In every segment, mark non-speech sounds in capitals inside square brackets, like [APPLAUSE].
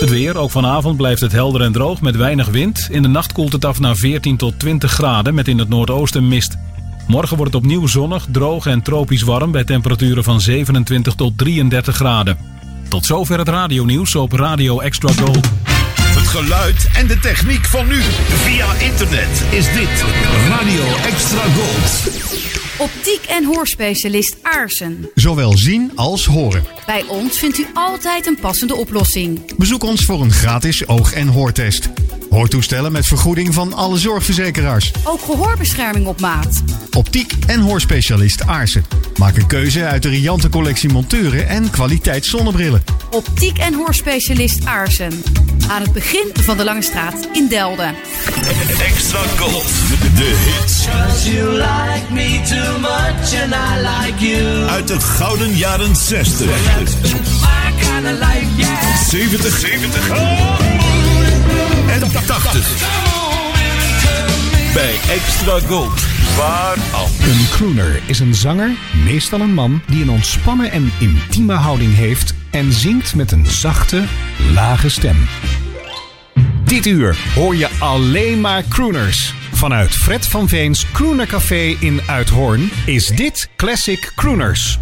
Het weer, ook vanavond blijft het helder en droog met weinig wind. In de nacht koelt het af naar 14 tot 20 graden met in het noordoosten mist. Morgen wordt het opnieuw zonnig, droog en tropisch warm bij temperaturen van 27 tot 33 graden. Tot zover het radionieuws op Radio Extra Gold. Het geluid en de techniek van nu. Via internet is dit Radio Extra Gold. Optiek en hoorspecialist Aarsen. Zowel zien als horen. Bij ons vindt u altijd een passende oplossing. Bezoek ons voor een gratis oog- en hoortest. Hoortoestellen met vergoeding van alle zorgverzekeraars. Ook gehoorbescherming op maat. Optiek en hoorspecialist Aarsen. Maak een keuze uit de riante collectie monteuren en kwaliteit zonnebrillen. Optiek en hoorspecialist Aarsen. Aan het begin van de Lange Straat in Delden. Extra Gold. De hits. Uit de gouden jaren 60. 70. 70. En 80. Bij Extra Gold. Waar. Een crooner is een zanger, meestal een man, die een ontspannen en intieme houding heeft en zingt met een zachte, lage stem. Dit uur hoor je alleen maar crooners. Vanuit Fred van Veens Crooner Café in Uithoorn is dit Classic Crooners.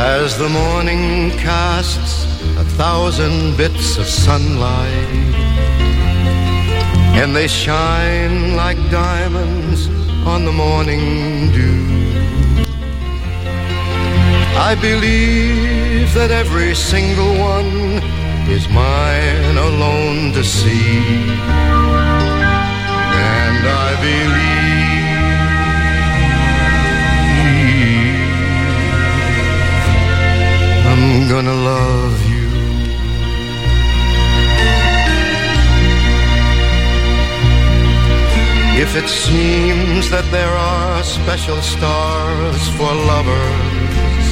As the morning casts a thousand bits of sunlight, and they shine like diamonds on the morning dew. I believe that every single one is mine alone to see. And I believe gonna love you. If it seems that there are special stars for lovers,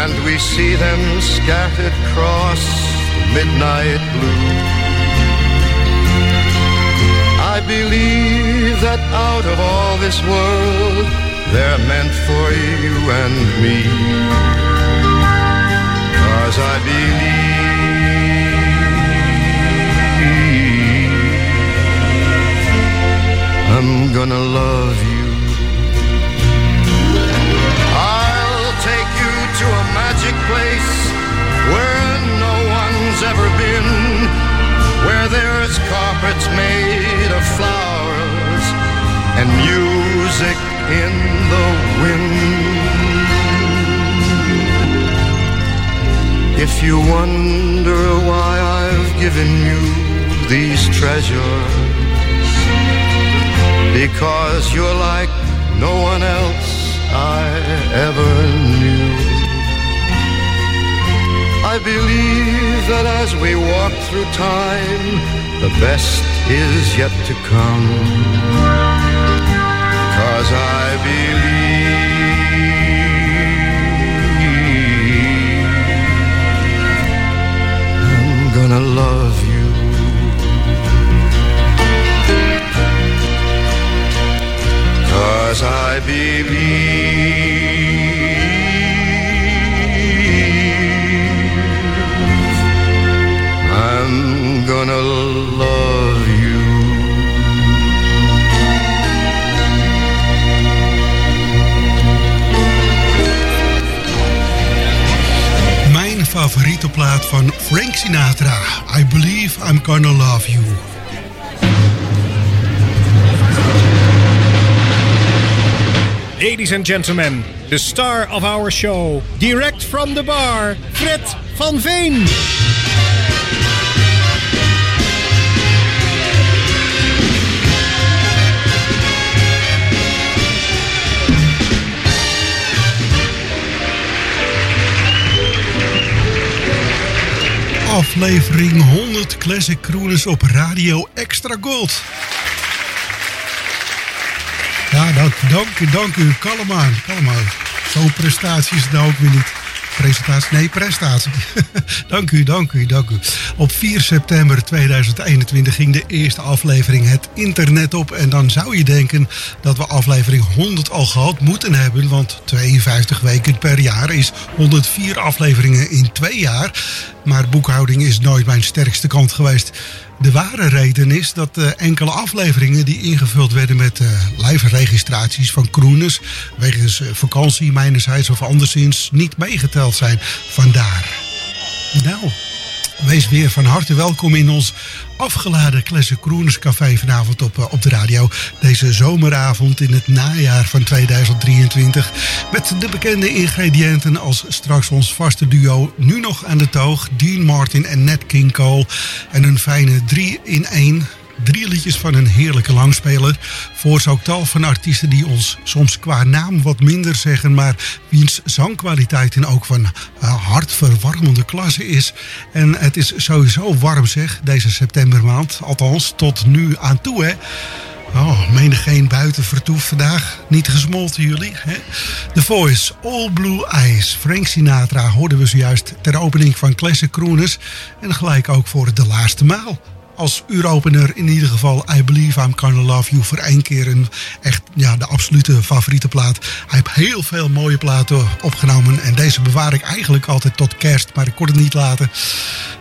and we see them scattered across midnight blue, I believe that out of all this world, they're meant for you and me. Cause I believe I'm gonna love you. I'll take you to a magic place where no one's ever been, where there's carpets made of flowers and music in the wind. If you wonder why I've given you these treasures, because you're like no one else I ever knew. I believe that as we walk through time, the best is yet to come. Cause I believe Frank Sinatra. I Believe I'm Gonna Love You. Ladies and gentlemen, the star of our show, direct from the bar, Fred van Veen. Aflevering 100 Classic Cruisers op Radio Extra Gold. Ja, dank, u, dank u. Kalm aan, kalm aan. Zo'n prestatie is nou ook weer niet. Presentatie, nee, prestatie. [LAUGHS] dank u, dank u, dank u. Op 4 september 2021 ging de eerste aflevering het internet op. En dan zou je denken dat we aflevering 100 al gehad moeten hebben. Want 52 weken per jaar is 104 afleveringen in twee jaar. Maar boekhouding is nooit mijn sterkste kant geweest. De ware reden is dat uh, enkele afleveringen die ingevuld werden met uh, live registraties van kroeners, wegens uh, vakantie mijnerzijds of anderszins, niet meegeteld zijn. Vandaar. Nou, wees weer van harte welkom in ons afgeladen Classic Crooners Café vanavond op, op de radio. Deze zomeravond in het najaar van 2023. Met de bekende ingrediënten als straks ons vaste duo nu nog aan de toog. Dean Martin en Nat King Cole. En een fijne 3 in 1 Drie liedjes van een heerlijke langspeler. Voor zo'n tal van artiesten die ons soms qua naam wat minder zeggen, maar wiens zangkwaliteiten ook van uh, hartverwarmende klasse is. En het is sowieso warm zeg, deze septembermaand. Althans, tot nu aan toe hè. Oh, menigeen buiten vertoef vandaag. Niet gesmolten jullie, hè? The Voice, All Blue Eyes. Frank Sinatra hoorden we zojuist ter opening van Classic Crooners. En gelijk ook voor de laatste maal als uuropener in ieder geval I Believe I'm Gonna Love You voor één keer een echt ja, de absolute favoriete plaat. Hij heeft heel veel mooie platen opgenomen en deze bewaar ik eigenlijk altijd tot kerst, maar ik kon het niet laten.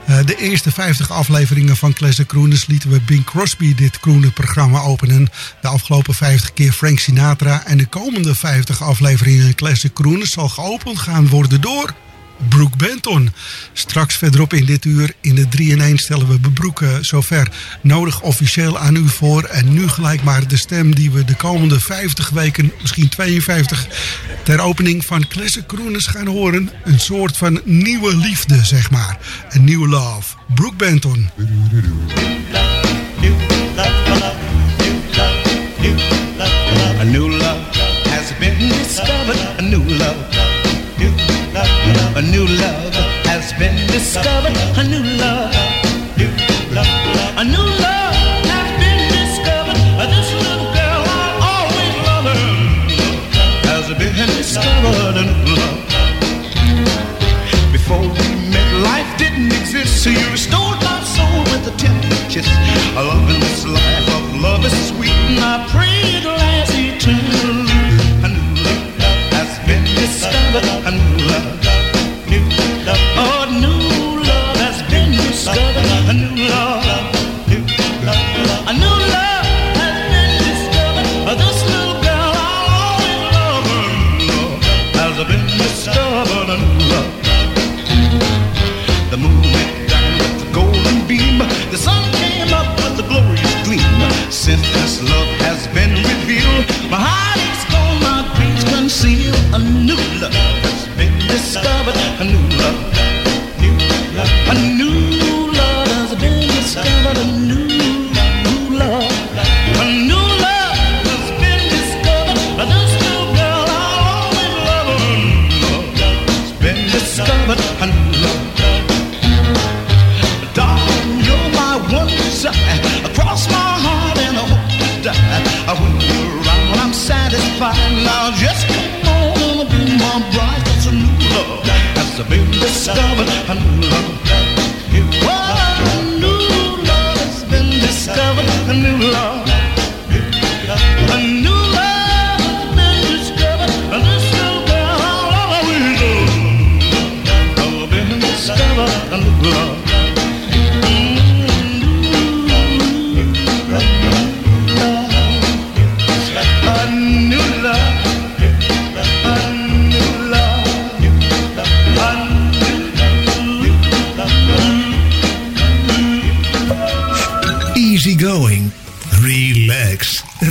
Uh, de eerste 50 afleveringen van Classic Crooners lieten we Bing Crosby dit Crooner-programma openen. De afgelopen 50 keer Frank Sinatra en de komende 50 afleveringen Classic Crooners zal geopend gaan worden door... Brooke Benton. Straks verderop in dit uur in de 3-in-1 stellen we Bebroeken zover nodig officieel aan u voor. En nu gelijk maar de stem die we de komende 50 weken, misschien 52, ter opening van Classic Crooners gaan horen. Een soort van nieuwe liefde, zeg maar. Een nieuwe love. Brooke Benton. A new love has been discovered. A new love. A new love has been discovered. A new love. A new love has been discovered. This little girl I always loved her has been discovered. A new love. Before we met, life didn't exist. So you restored my soul with a tender kiss. I love in this life of love is sweet, and I pray it lasts eternally. A new love has been discovered.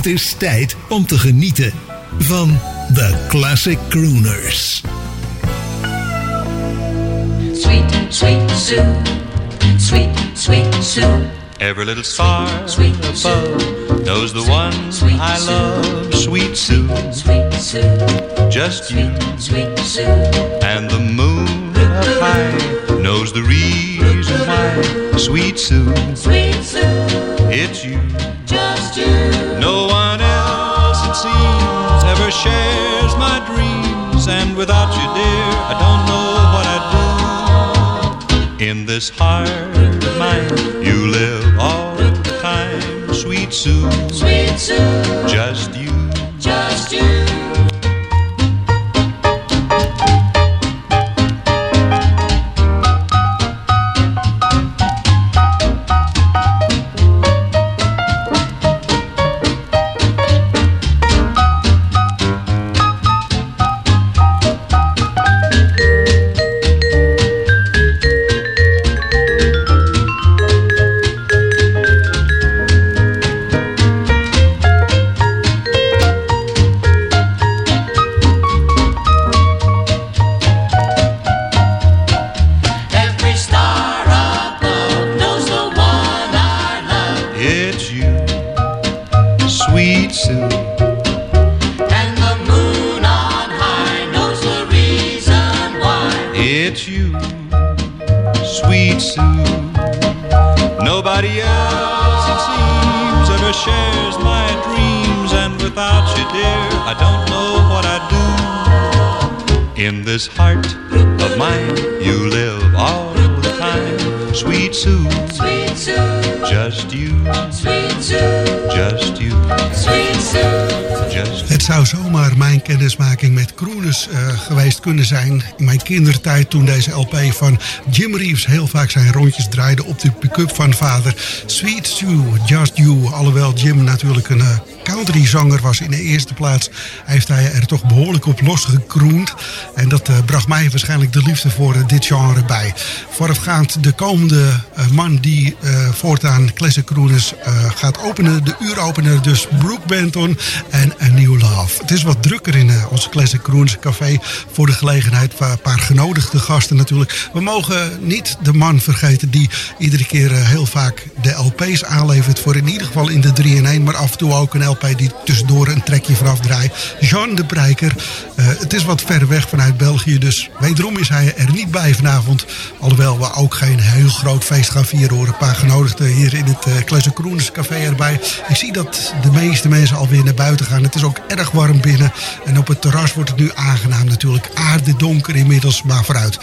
Het is tijd om te genieten van The Classic Crooners. Sweet, sweet Sue. Sweet, sweet Sue. Every little star Sweet above knows the one Sweet I Sue. love, sweet Sue. Sweet Sue. Just you Sweet Sue. and the moon up high knows the reason why, sweet Sue. Sweet Sue. It's you. Just you. Seems, ever shares my dreams and without you, dear, I don't know what I'd do. In this heart of mine, you live all the time, sweet Sue. Sweet Sue, Just you. Nobody else, it seems, ever shares my dreams, and without you, dear, I don't know what I'd do. In this heart of mine, you live all the time, sweet Sue. Sweet Sue, Just you, sweet Sue, just you, sweet Sue. Het zou zomaar mijn kennismaking met Kroenus eh, geweest kunnen zijn. In mijn kindertijd toen deze LP van Jim Reeves heel vaak zijn rondjes draaide op de pick-up van vader. Sweet Sue, Just You. Alhoewel Jim natuurlijk een eh, countryzanger was in de eerste plaats, heeft hij er toch behoorlijk op losgekroend. En dat eh, bracht mij waarschijnlijk de liefde voor dit genre bij. Voorafgaand de komende man die voortaan Classic Crooners gaat openen. De uuropener dus Brooke Benton en A New Love. Het is wat drukker in eh, onze Classic Crooners café. Voor de gelegenheid van een paar genodigde gasten natuurlijk. We mogen niet de man vergeten die iedere keer eh, heel vaak de LP's aanlevert. Voor in ieder geval in de 3 in 1. Maar af en toe ook een LP die tussendoor een trekje vanaf draait. Jean de Breiker. Eh, het is wat ver weg vanuit België. Dus wederom is hij er niet bij vanavond. Alhoewel we ook geen heel groot feest gaan vieren hoor. Een paar genodigden hier in het uh, Classic Crooners café erbij. Ik zie dat de meeste mensen alweer naar buiten gaan. Het is ook erg warm binnen. En op het terras wordt het nu aangenaam natuurlijk. Aarde donker inmiddels, maar vooruit.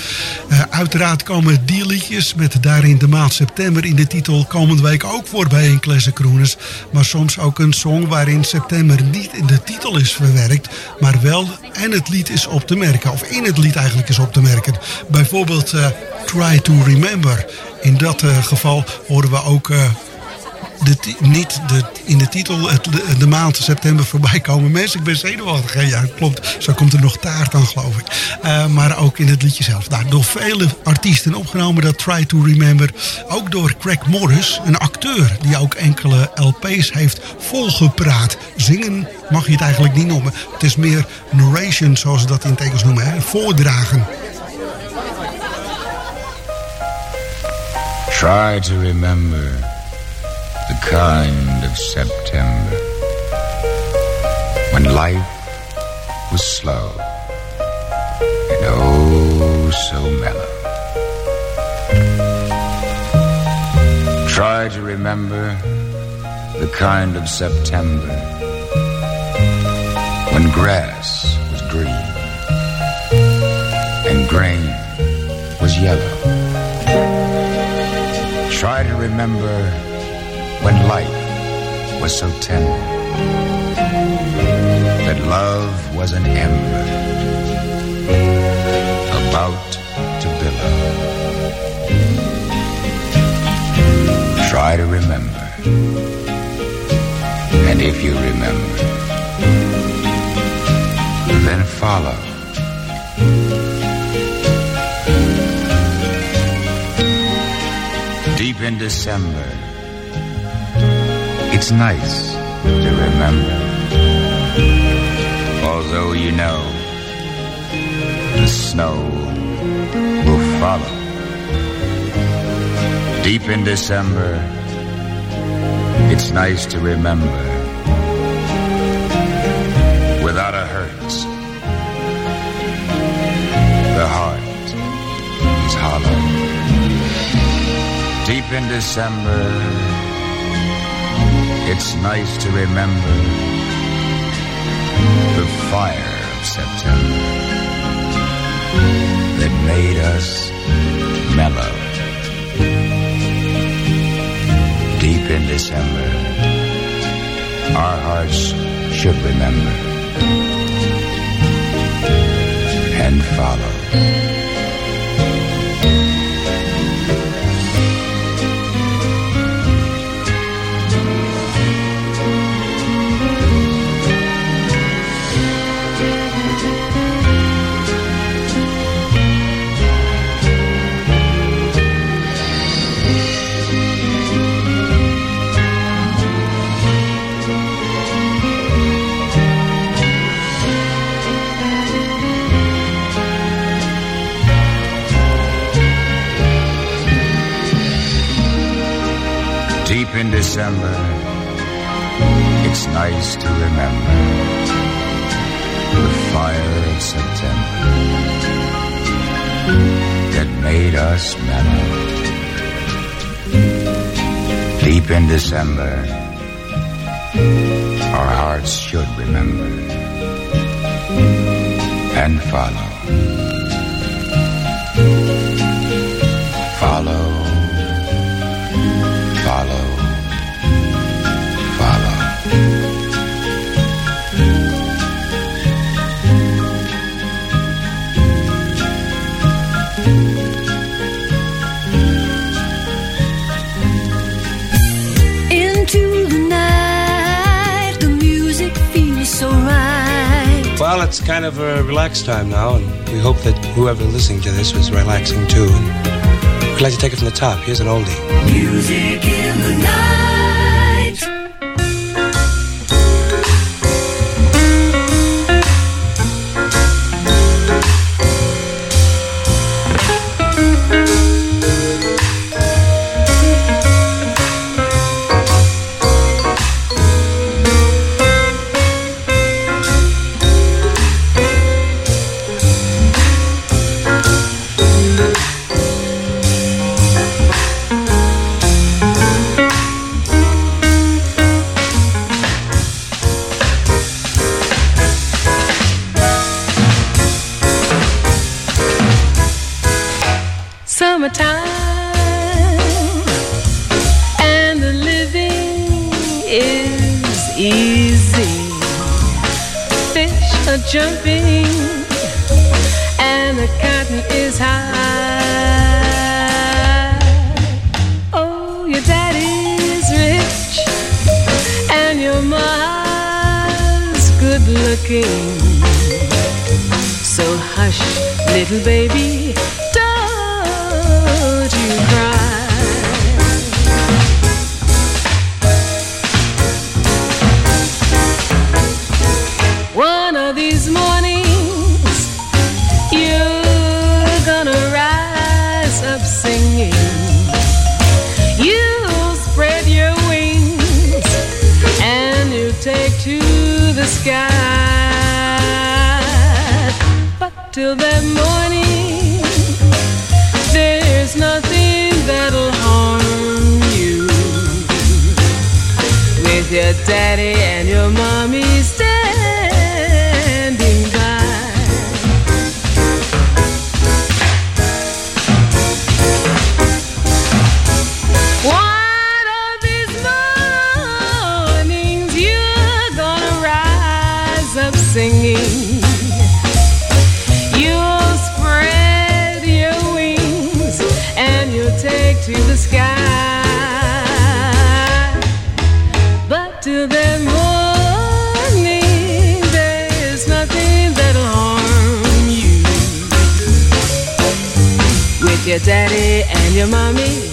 Eh, uiteraard komen die liedjes met daarin de maand september in de titel komende week ook voorbij in Classic Crooners. Maar soms ook een song waarin september niet in de titel is verwerkt, maar wel en het lied is op te merken. Of in het lied eigenlijk is op te merken. Bijvoorbeeld eh, Try to Remember. In dat eh, geval horen we ook de, niet de, in de titel het, de, maand september voorbij komen. Mensen, ik ben zenuwachtig. Ja, klopt. Zo komt er nog taart aan, geloof ik. Eh, maar ook in het liedje zelf. Nou, door vele artiesten opgenomen, dat Try to Remember. Ook door Craig Morris, een acteur die ook enkele LP's heeft volgepraat. Zingen mag je het eigenlijk niet noemen. Het is meer narration, zoals ze dat in het noemen. Hè? Voordragen. Try to remember the kind of September when life was slow and oh so mellow. Try to remember the kind of September when grass was green and grain was yellow. Try to remember when life was so tender that love was an ember about to billow. Try to remember, and if you remember, then follow. Deep in December, it's nice to remember. Although you know the snow will follow. Deep in December, it's nice to remember. Without a hurt, the heart is hollow. Deep in December, it's nice to remember the fire of September. that made us mellow. Deep in December, our hearts should remember and follow. In December, it's nice to remember the fire of September that made us men. Deep in December, our hearts should remember and follow. It's kind of a relaxed time now, and we hope that whoever listening to this was relaxing too. And we'd like to take it from the top. Here's an oldie. Music in the night. Till that morning, there's nothing that'll harm you. With your daddy and your mommy your mommy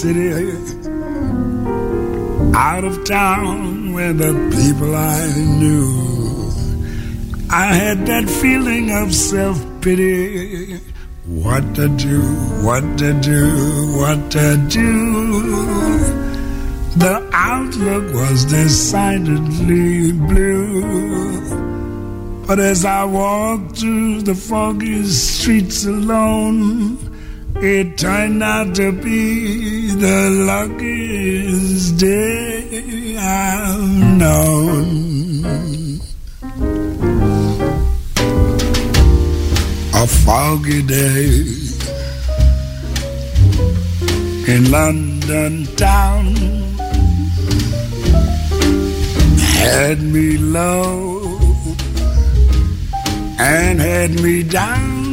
city, out of town where the people I knew. I had that feeling of self pity. What to do, what to do, what to do. The outlook was decidedly blue. But as I walked through the foggy streets alone, it turned out to be the luckiest day I've known. A foggy day in London town had me low and had me down.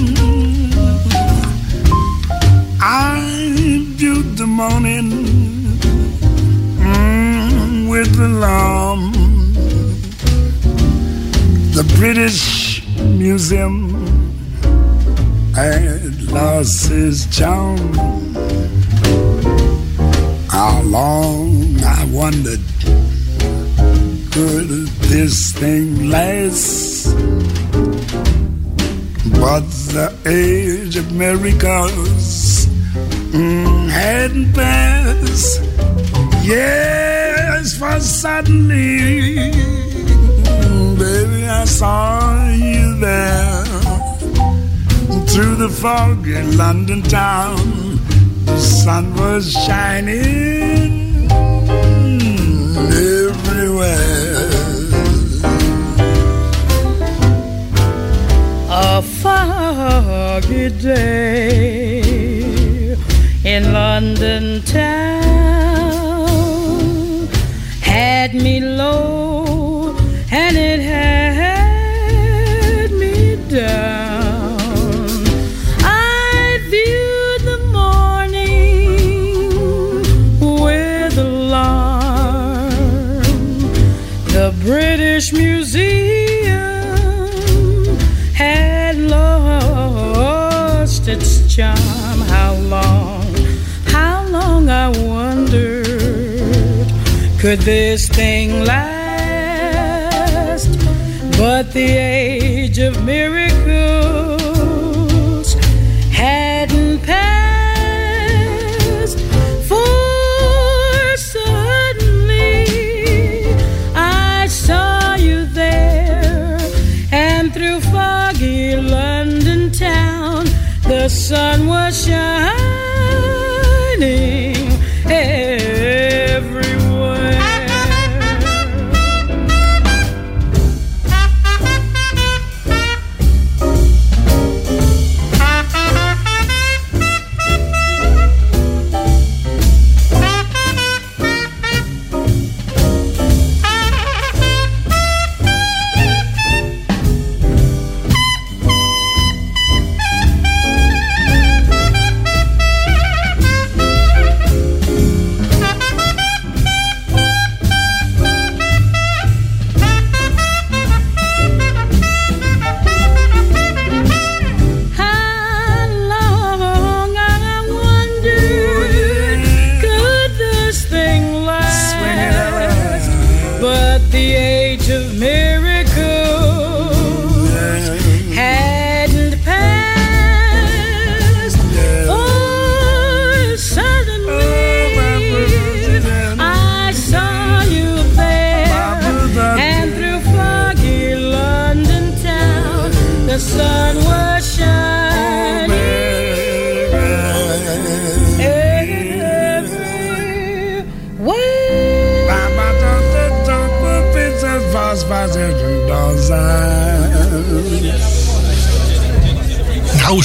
I viewed the morning mm, with alarm. The British Museum had lost its charm. How long I wondered could this thing last? But the age of miracles mm, hadn't. Yes, for suddenly, baby, I saw you there through the foggy London town. The sun was shining everywhere. A foggy day in London town. Had me low and it had could this thing last? But the age of miracles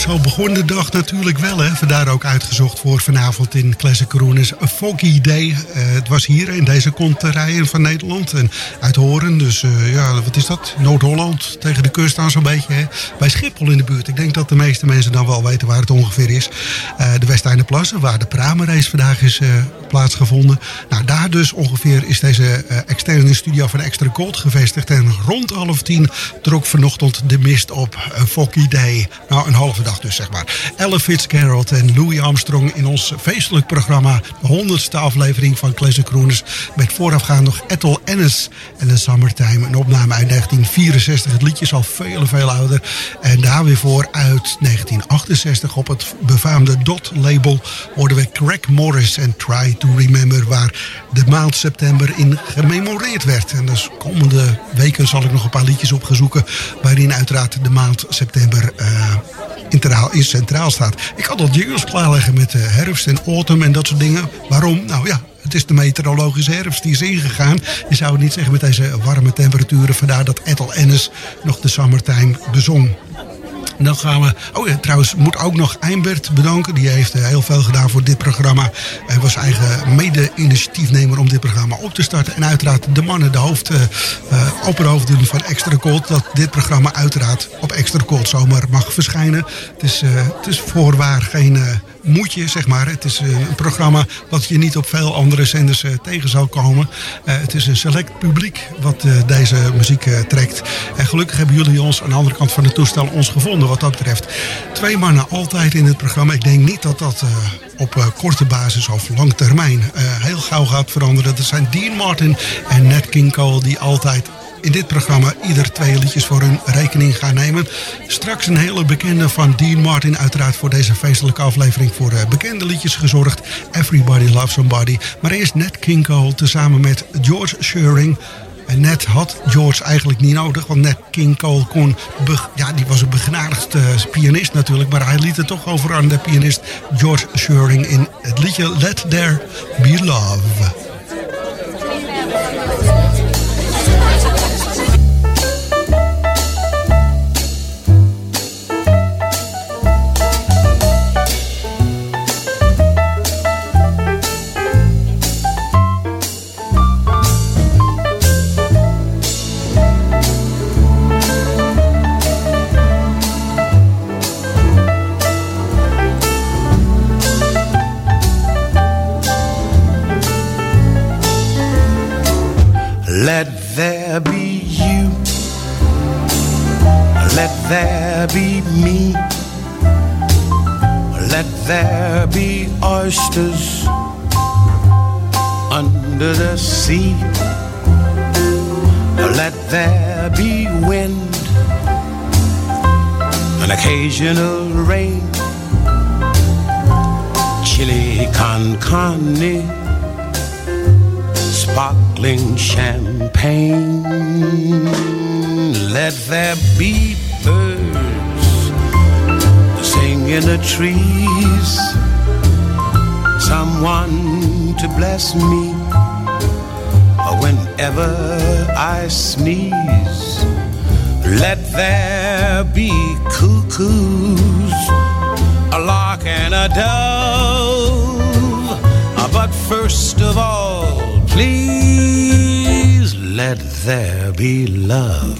zo begon de dag natuurlijk wel. Hè. Vandaar ook uitgezocht voor vanavond in Classic Crooners. A Foggy Day. Eh, het was hier in deze konterijen van Nederland. En uit Horen. Dus eh, ja, wat is dat? Noord-Holland. Tegen de kust aan zo'n beetje. Hè. Bij Schiphol in de buurt. Ik denk dat de meeste mensen dan wel weten waar het ongeveer is. Eh, de Westeinderplassen. Waar de Pramenrace vandaag is plaatsgevonden. Nou, daar dus ongeveer is deze externe studio van Extra Gold gevestigd. En rond half tien trok vanochtend de mist op. A Foggy Day. Nou, een halve dag dus, zeg maar. Ella Fitzgerald en Louis Armstrong in ons feestelijk programma. De honderdste aflevering van Classic Crooners. Met voorafgaand nog Ethel Ennis en de Summertime. Een opname uit 1964. Het liedje is al veel, veel ouder. En daar weer voor uit 1968 op het befaamde Dot-label... hoorden we Craig Morris en Try to Remember... waar de maand september in gememoreerd werd. En dus komende weken zal ik nog een paar liedjes opgezoeken... waarin uiteraard de maand september integraal, in centraal staat. Ik had al jingles klaarleggen met uh, herfst en autumn en dat soort dingen. Waarom? Nou ja, het is de meteorologische herfst die is ingegaan. Je zou het niet zeggen met deze warme temperaturen. Vandaar dat Ethel Ennis nog de summertime bezong. Dan gaan we... Oh ja, trouwens, moet ook nog Eimbert bedanken. Die heeft uh, heel veel gedaan voor dit programma. Hij was eigen mede-initiatiefnemer om dit programma op te starten. En uiteraard de mannen, de hoofd, uh, uh, opperhoofden van Extra Cold. Dat dit programma uiteraard op Extra Cold zomaar mag verschijnen. Het is, het is voorwaar geen moet je, zeg maar. Het is een programma wat je niet op veel andere zenders tegen zal komen. Het is een select publiek wat deze muziek trekt. En gelukkig hebben jullie ons aan de andere kant van het toestel ons gevonden wat dat betreft. Twee mannen altijd in het programma. Ik denk niet dat dat op korte basis of lang termijn heel gauw gaat veranderen. Dat zijn Dean Martin en Nat King Cole die altijd in dit programma ieder twee liedjes voor hun rekening gaan nemen. Straks een hele bekende van Dean Martin. Uiteraard voor deze feestelijke aflevering voor bekende liedjes gezorgd. Everybody Loves Somebody. Maar eerst Nat King Cole tezamen met George Shearing. En net had George eigenlijk niet nodig, want net King Cole kon... Ja, die was een begenadigd uh, pianist natuurlijk... maar hij liet het toch over aan de pianist George Shearing... in het liedje Let There Be Love. There be me. Let there be oysters under the sea. Let there be wind, an occasional rain, chili con carne, sparkling champagne. Let there be birds sing in the trees. Someone to bless me whenever I sneeze. Let there be cuckoos, a lark and a dove. Ah, but first of all, please let there be love.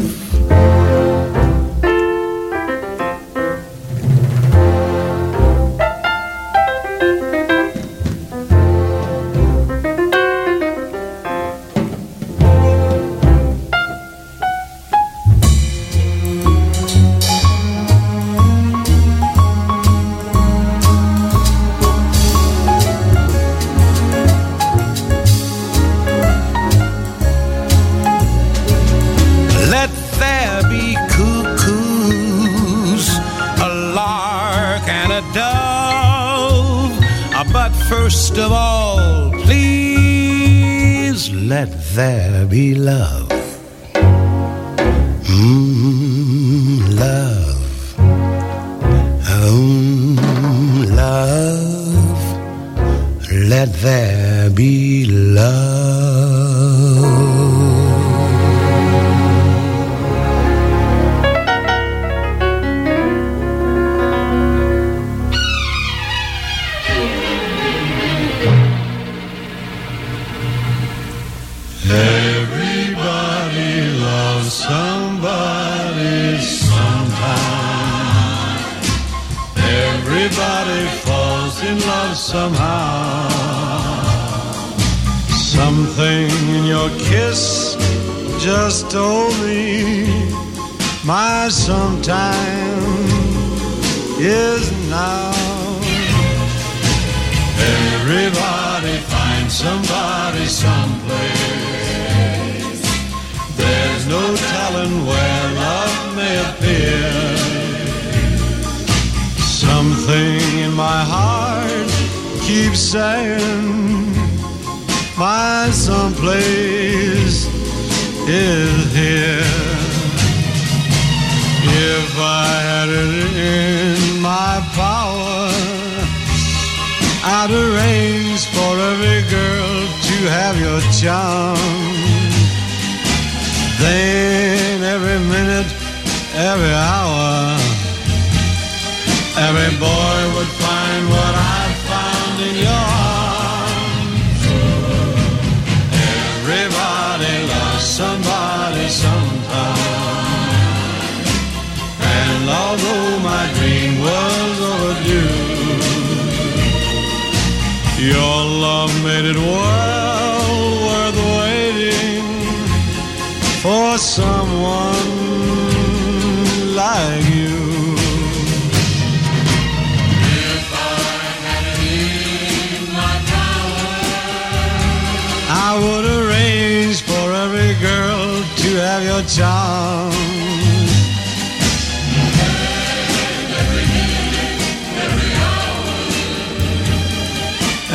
Have your charm.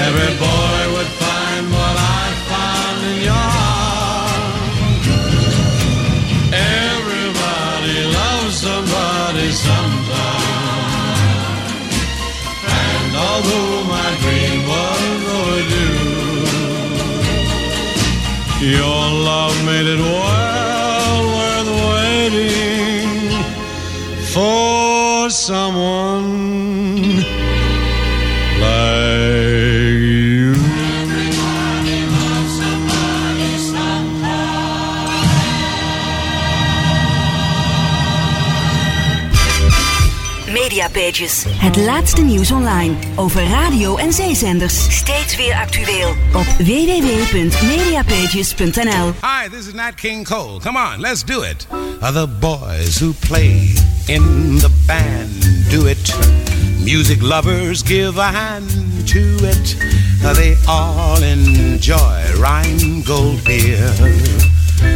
Every boy would find what I found in your arms. Everybody loves somebody sometime. And although my dream was overdue, your love made it well someone like you. Mediapages. Het laatste nieuws online over radio en zeezenders. Steeds weer actueel op www.mediapages.nl. Hi, this is Nat King Cole. Come on, let's do it. Other boys who play in the band do it. Music lovers give a hand to it. They all enjoy Rheingold beer.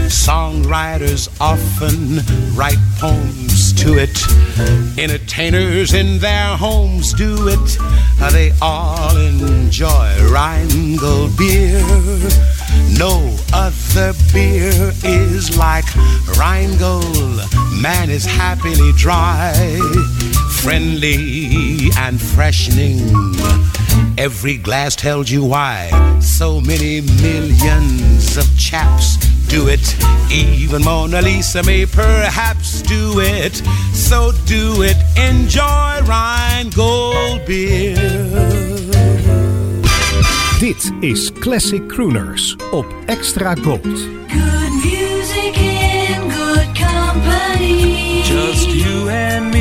Songwriters often write poems to it. Entertainers in their homes do it. They all enjoy Rheingold beer. No other beer is like Rheingold. Man is happily dry, friendly and freshening. Every glass tells you why. So many millions of chaps do it. Even Mona Lisa may perhaps do it. So do it. Enjoy Rheingold beer. Dit is Classic Crooners op Extra Gold. Good music in good company. Just you and me.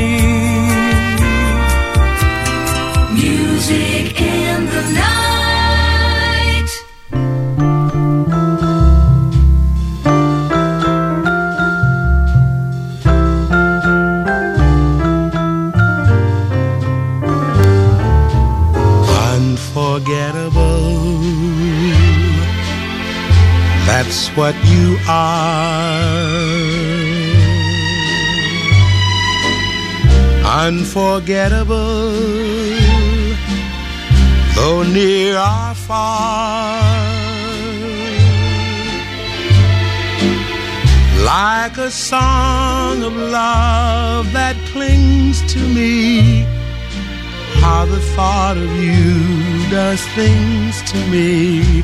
That's what you are. Unforgettable. Though near or far. Like a song of love that clings to me. How the thought of you does things to me.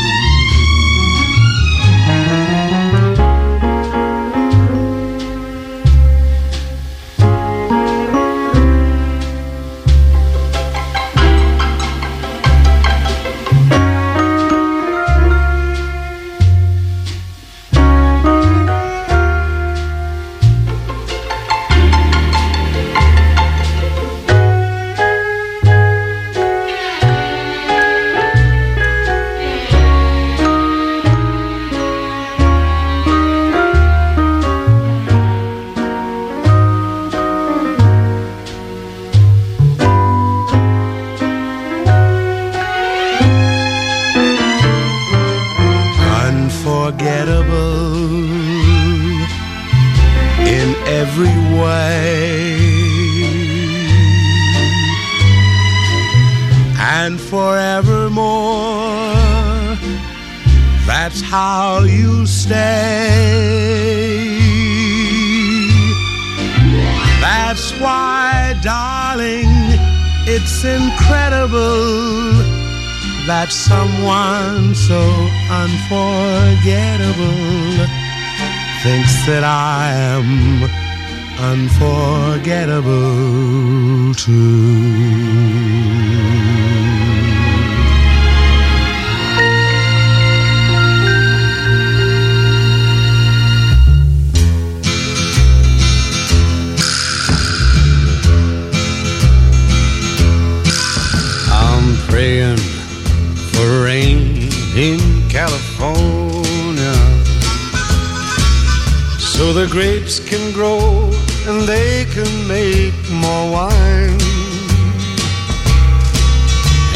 So the grapes can grow and they can make more wine.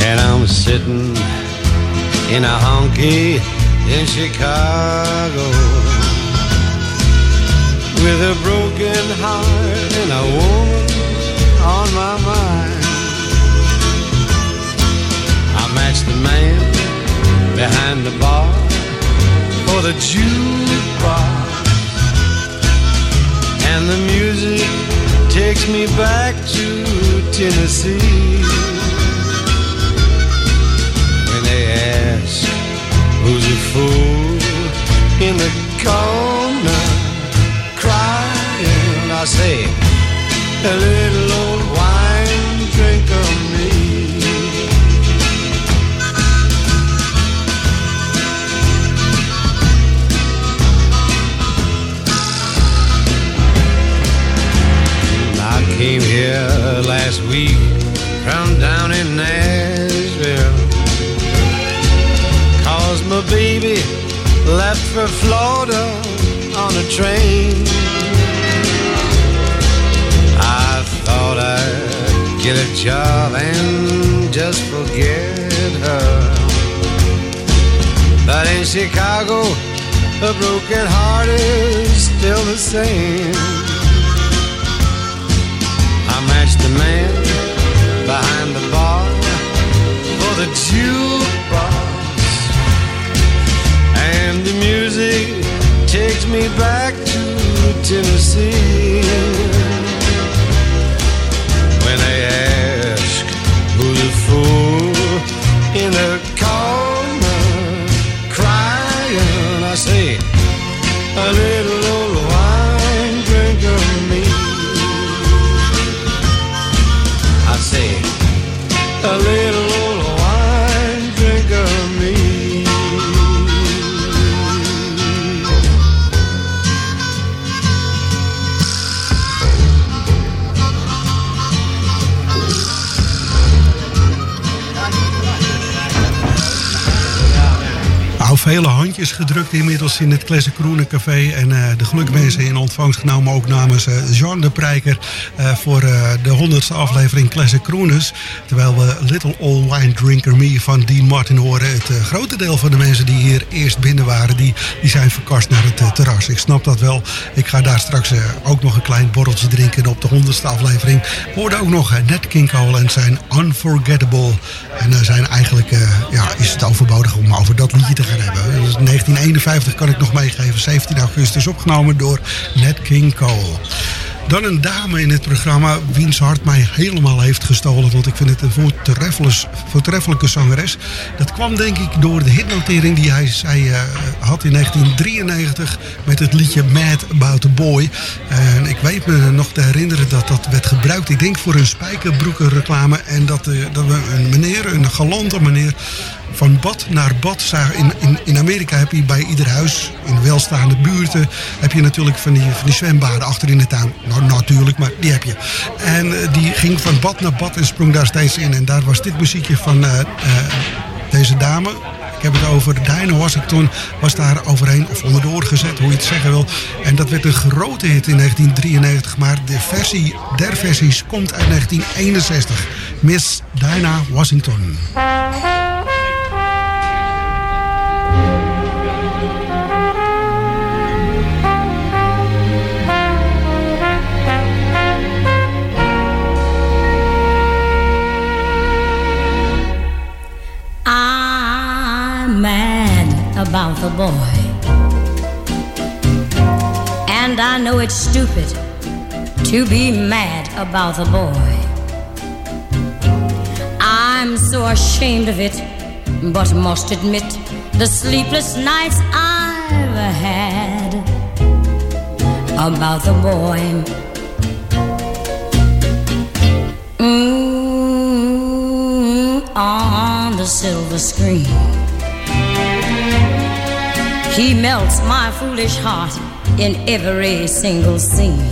And I'm sitting in a honky in Chicago with a broken heart and a woman on my mind. I matched the man behind the bar for the jukebox. And the music takes me back to Tennessee. When they ask who's a fool in the corner crying, I say, a little old wine drink of me. Came here last week from down in Nashville. Cause my baby left for Florida on a train. I thought I'd get a job and just forget her. But in Chicago, a broken heart is still the same. For gedrukt inmiddels in het Kroenen Café. En eh, de gelukwensen in ontvangst genomen ook namens eh, Jean de Prijker eh, voor de honderdste aflevering Classic Kroeners. Terwijl we Little Old Wine Drinker Me van Dean Martin horen. Het grote deel van de mensen die hier eerst binnen waren, die, die zijn verkast naar het terras. Ik snap dat wel. Ik ga daar straks ook nog een klein borreltje drinken op de honderdste aflevering. We hoorden ook nog Nat King en zijn Unforgettable. En zijn eigenlijk, ja, is het overbodig om over dat liedje te gaan hebben. Dus 1951 kan ik nog meegeven. 17 augustus opgenomen door Nat King Cole. Dan een dame in het programma wiens hart mij helemaal heeft gestolen. Want ik vind het een voortreffelijke, zangeres. Dat kwam denk ik door de hitnotering die hij zij, eh, had in 1993 met het liedje Mad About the Boy. En ik weet me nog te herinneren dat dat werd gebruikt. Ik denk voor een spijkerbroeken reclame. En dat, eh, dat we een meneer, een galante meneer van bad naar bad zagen. In, in, in Amerika heb je bij ieder huis, in welstaande buurten, heb je natuurlijk van die, van die zwembaden achter in de tuin. Nou, natuurlijk, maar die heb je. En eh, die ging van bad naar bad en sprong daar steeds in. En daar was dit muziekje van eh, eh, deze dame. Ik heb het over Dinah Washington, was daar overheen of onderdoor gezet, hoe je het zeggen wil. En dat werd een grote hit in 1993, maar de versie der versies komt uit 1961. Miss Dinah Washington. About the boy. And I know it's stupid to be mad about the boy. I'm so ashamed of it, but must admit the sleepless nights I've had about the boy. Mm, on the silver screen. He melts my foolish heart in every single scene.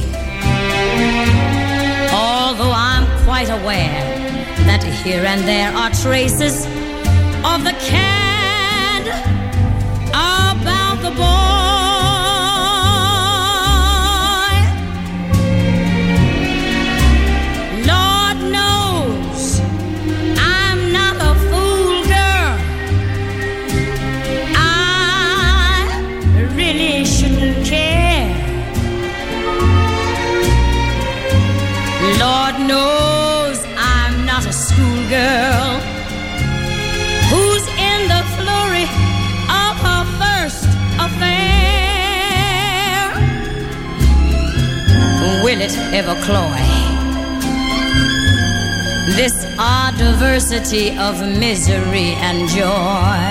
Although I'm quite aware that here and there are traces of the cad about the boy. Ever cloy? This odd diversity of misery and joy.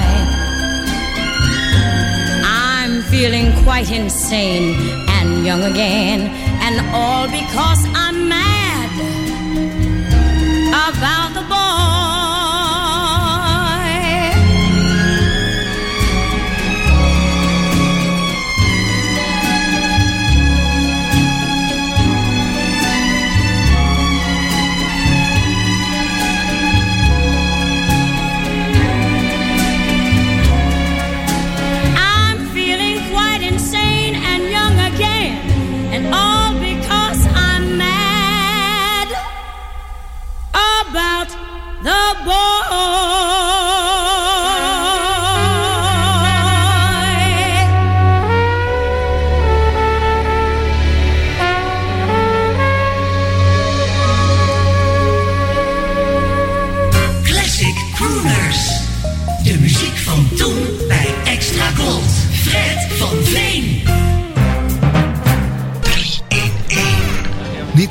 I'm feeling quite insane and young again, and all because I'm mad about the boy.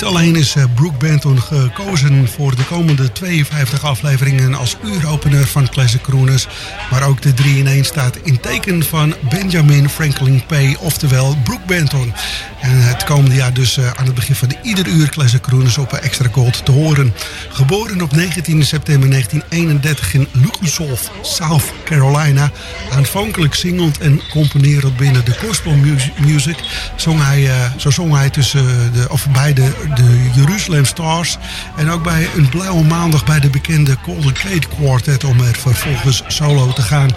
Niet alleen is eh, Brooke Benton gekozen voor de komende 52 afleveringen als uuropener van Classic Crooners, maar ook de 3 in 1 staat in teken van Benjamin Franklin Pay, oftewel Brooke Benton. En het komende jaar dus eh, aan het begin van ieder uur Classic Crooners op Extra Gold te horen. Geboren op 19 september 1931 in Lugosoft, South Carolina. Aanvankelijk zingend en componerend binnen de gospel mu- music. Zong hij, eh, zo zong hij tussen de, of bij de, de Jerusalem Stars. En ook bij een blauwe maandag bij de bekende Golden Gate Quartet. Om er vervolgens solo te gaan.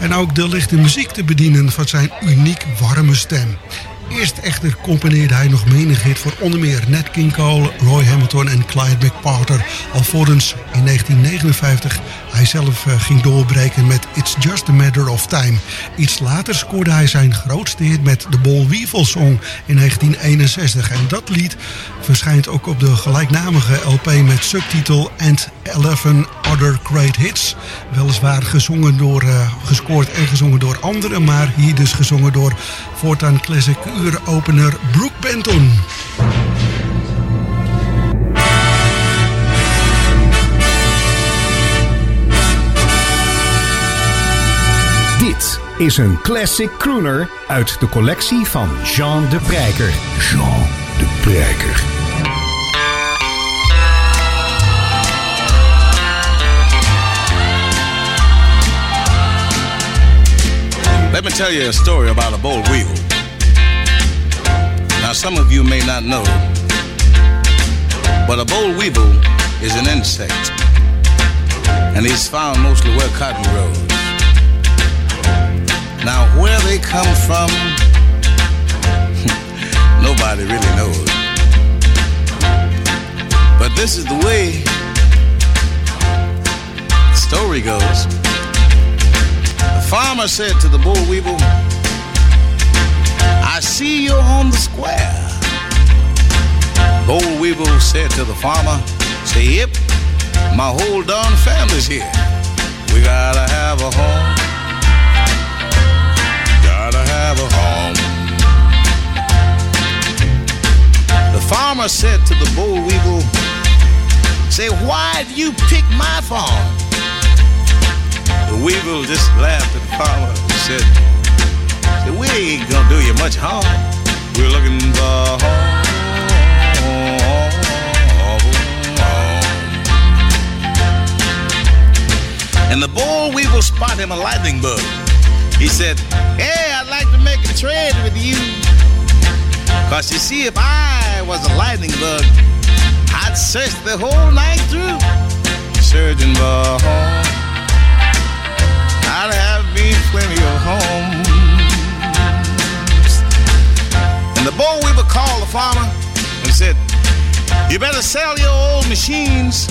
En ook de lichte muziek te bedienen van zijn uniek warme stem. Eerst echter componeerde hij nog menig hit voor onder meer Nat King Cole, Roy Hamilton en Clyde McParter. Alvorens in 1959 hij zelf eh, ging doorbreken met It's Just a Matter of Time. Iets later scoorde hij zijn grootste hit met de Bol Weevil Song in 1961. En dat lied verschijnt ook op de gelijknamige LP met subtitel And 11 Other Great Hits. Weliswaar gezongen door, eh, gescoord en gezongen door anderen, maar hier dus gezongen door voortaan classic uuropener Brooke Benton. Dit is een classic crooner uit de collectie van Jean de Prijker. Jean de Prijker. Let me tell you a story about a boll weevil. Now, some of you may not know, but a boll weevil is an insect, and he's found mostly where cotton grows. Now, where they come from, [LAUGHS] nobody really knows. But this is the way the story goes. Farmer said to the boll weevil, I see you're on the square. Boll weevil said to the farmer, say, yep, my whole darn family's here. We gotta have a home. Gotta have a home. The farmer said to the boll weevil, say, why do you pick my farm? The weevil just laughed at the farmer and said, we ain't gonna do you much harm. We're looking for home. And the boll weevil spot him a lightning bug. He said, Hey, I'd like to make a trade with you. Cause you see, if I was a lightning bug, I'd search the whole night through, searching for home. Me plenty of homes. And the boll weevil called the farmer and said, You better sell your old machines.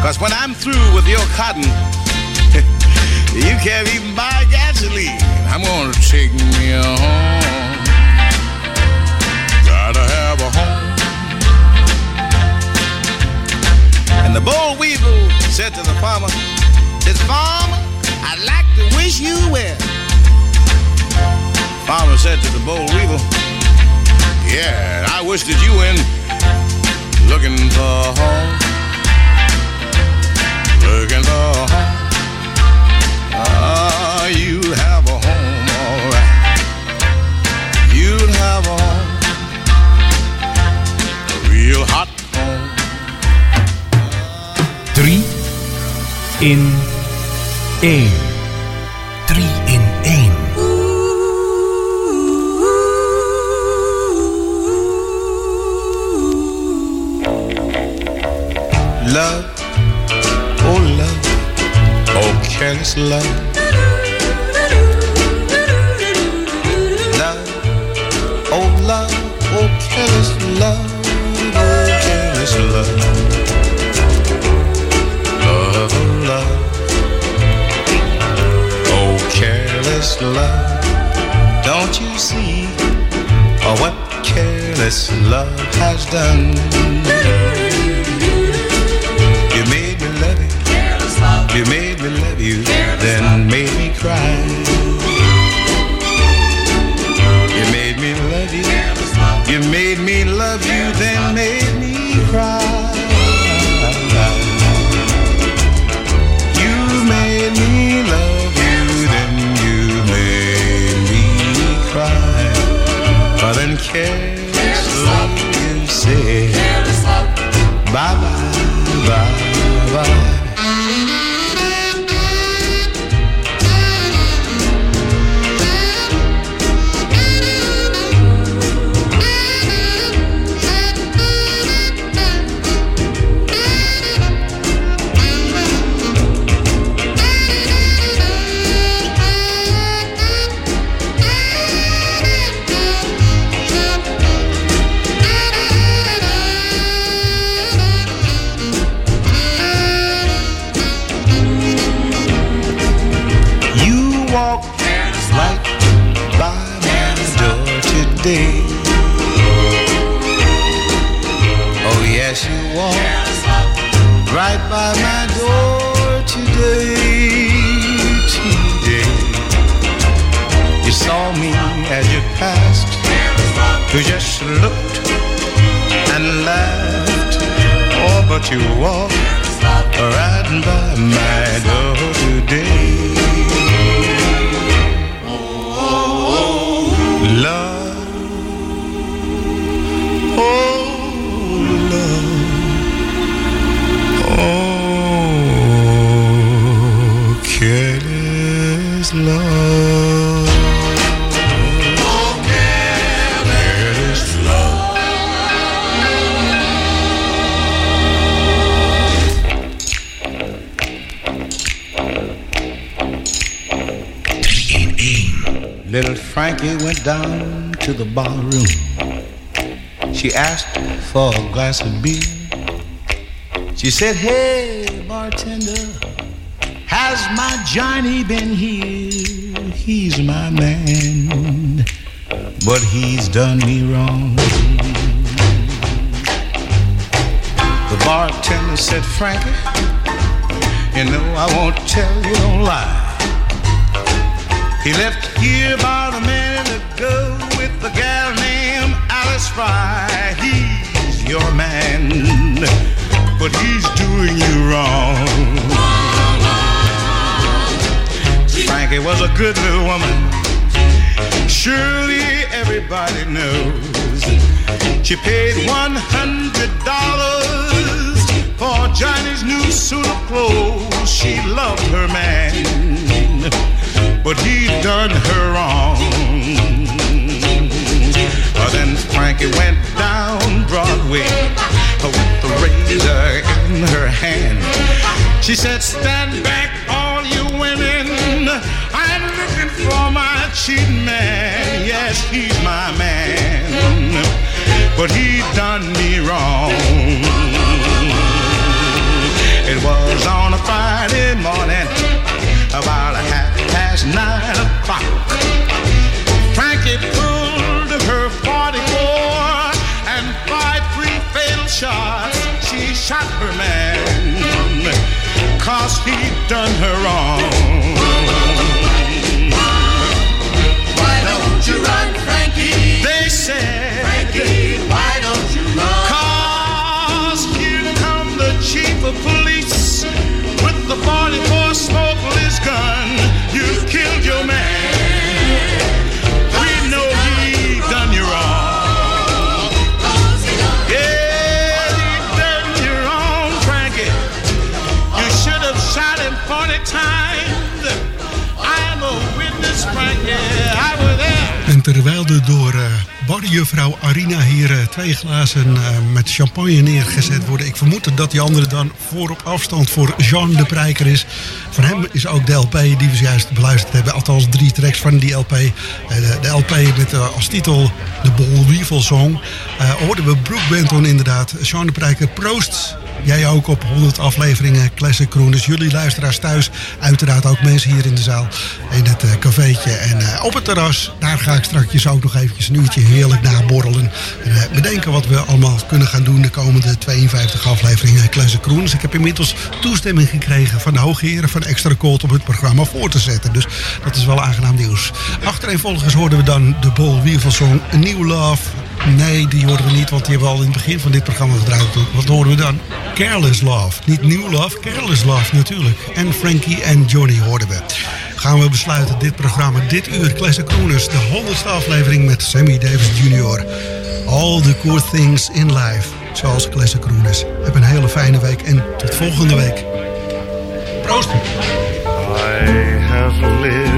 Cause when I'm through with your cotton, [LAUGHS] you can't even buy gasoline. I'm gonna take me a home. Gotta have a home. And the boll weevil said to the farmer, says, Farmer, I'd like to wish you well. Farmer said to the boll weevil, Yeah, I wish that you in looking for a home. Looking for a home. Ah, you have a home, alright. You'll have a home. A real hot home. Three in 1. Love. Love, for a glass of beer. She said, Hey, bartender, has my Johnny been here? He's my man, but he's done me wrong. The bartender said, Frankie, you know I won't tell you no lie. He left here about a minute ago with a gal named Alice Fry. He's your man, but he's doing you wrong. Frankie was a good little woman. Surely everybody knows. She paid one hundred dollars for Johnny's new suit of clothes. She loved her man but he done her wrong. Then Frankie went down Broadway with the razor in her hand. She said, Stand back, all you women. I'm looking for my cheating man. Yes, he's my man, but he done me wrong. It was on a Friday morning, about a half past nine o'clock. Frankie pulled shot her man, cause he done her wrong. Why don't you run, Frankie? They said, Frankie, why don't you run? Cause here come the chief of police with the 44 smoking his gun. You've killed your man. En terwijl er door eh barjuffrouw Arina hier eh, twee glazen eh, met champagne neergezet worden... ik vermoed dat die andere dan voor op afstand voor Jean de Prijker is. Van hem is ook de LP die we juist beluisterd hebben. Althans drie tracks van die LP. De, de LP met als titel de Bol Weevil Song. Hoorden we Brooke Benton inderdaad. Jean de Prijker, proost! Jij ook op 100 afleveringen Classic. Dus jullie luisteraars thuis. Uiteraard ook mensen hier in de zaal. In het eh, cafeetje. En eh, op het terras. Daar ga ik straks ook nog eventjes een uurtje heerlijk naborrelen. En eh, bedenken wat we allemaal kunnen gaan doen de komende 52 afleveringen Classic. Dus ik heb inmiddels toestemming gekregen van de hoogheren van Extra Cold om het programma voor te zetten. Dus dat is wel aangenaam nieuws. Achtereenvolgens hoorden we dan de Bol Wievelsong A New Love. Nee, die hoorden we niet, want die hebben we al in het begin van dit programma gedraaid. Wat horen we dan? Careless Love. Niet New Love, Careless Love natuurlijk. En Frankie en Johnny hoorden we. Gaan we besluiten dit programma, dit uur Classic Crooners, de 100ste aflevering met Sammy Davis Jr. All the cool things in life, zoals Classic Crooners. Heb een hele fijne week en tot volgende week. Proost! I have lived,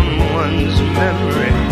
someone's memory.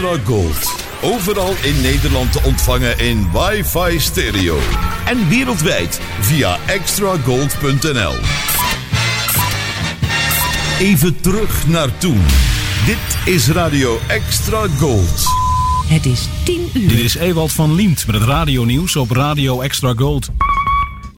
Extra Gold. Overal in Nederland te ontvangen in wifi stereo. En wereldwijd via extragold.nl. Even terug naar toen. Dit is Radio Extra Gold. Het is 10 uur. Dit is Ewald van Liemt met het radionieuws op Radio Extra Gold.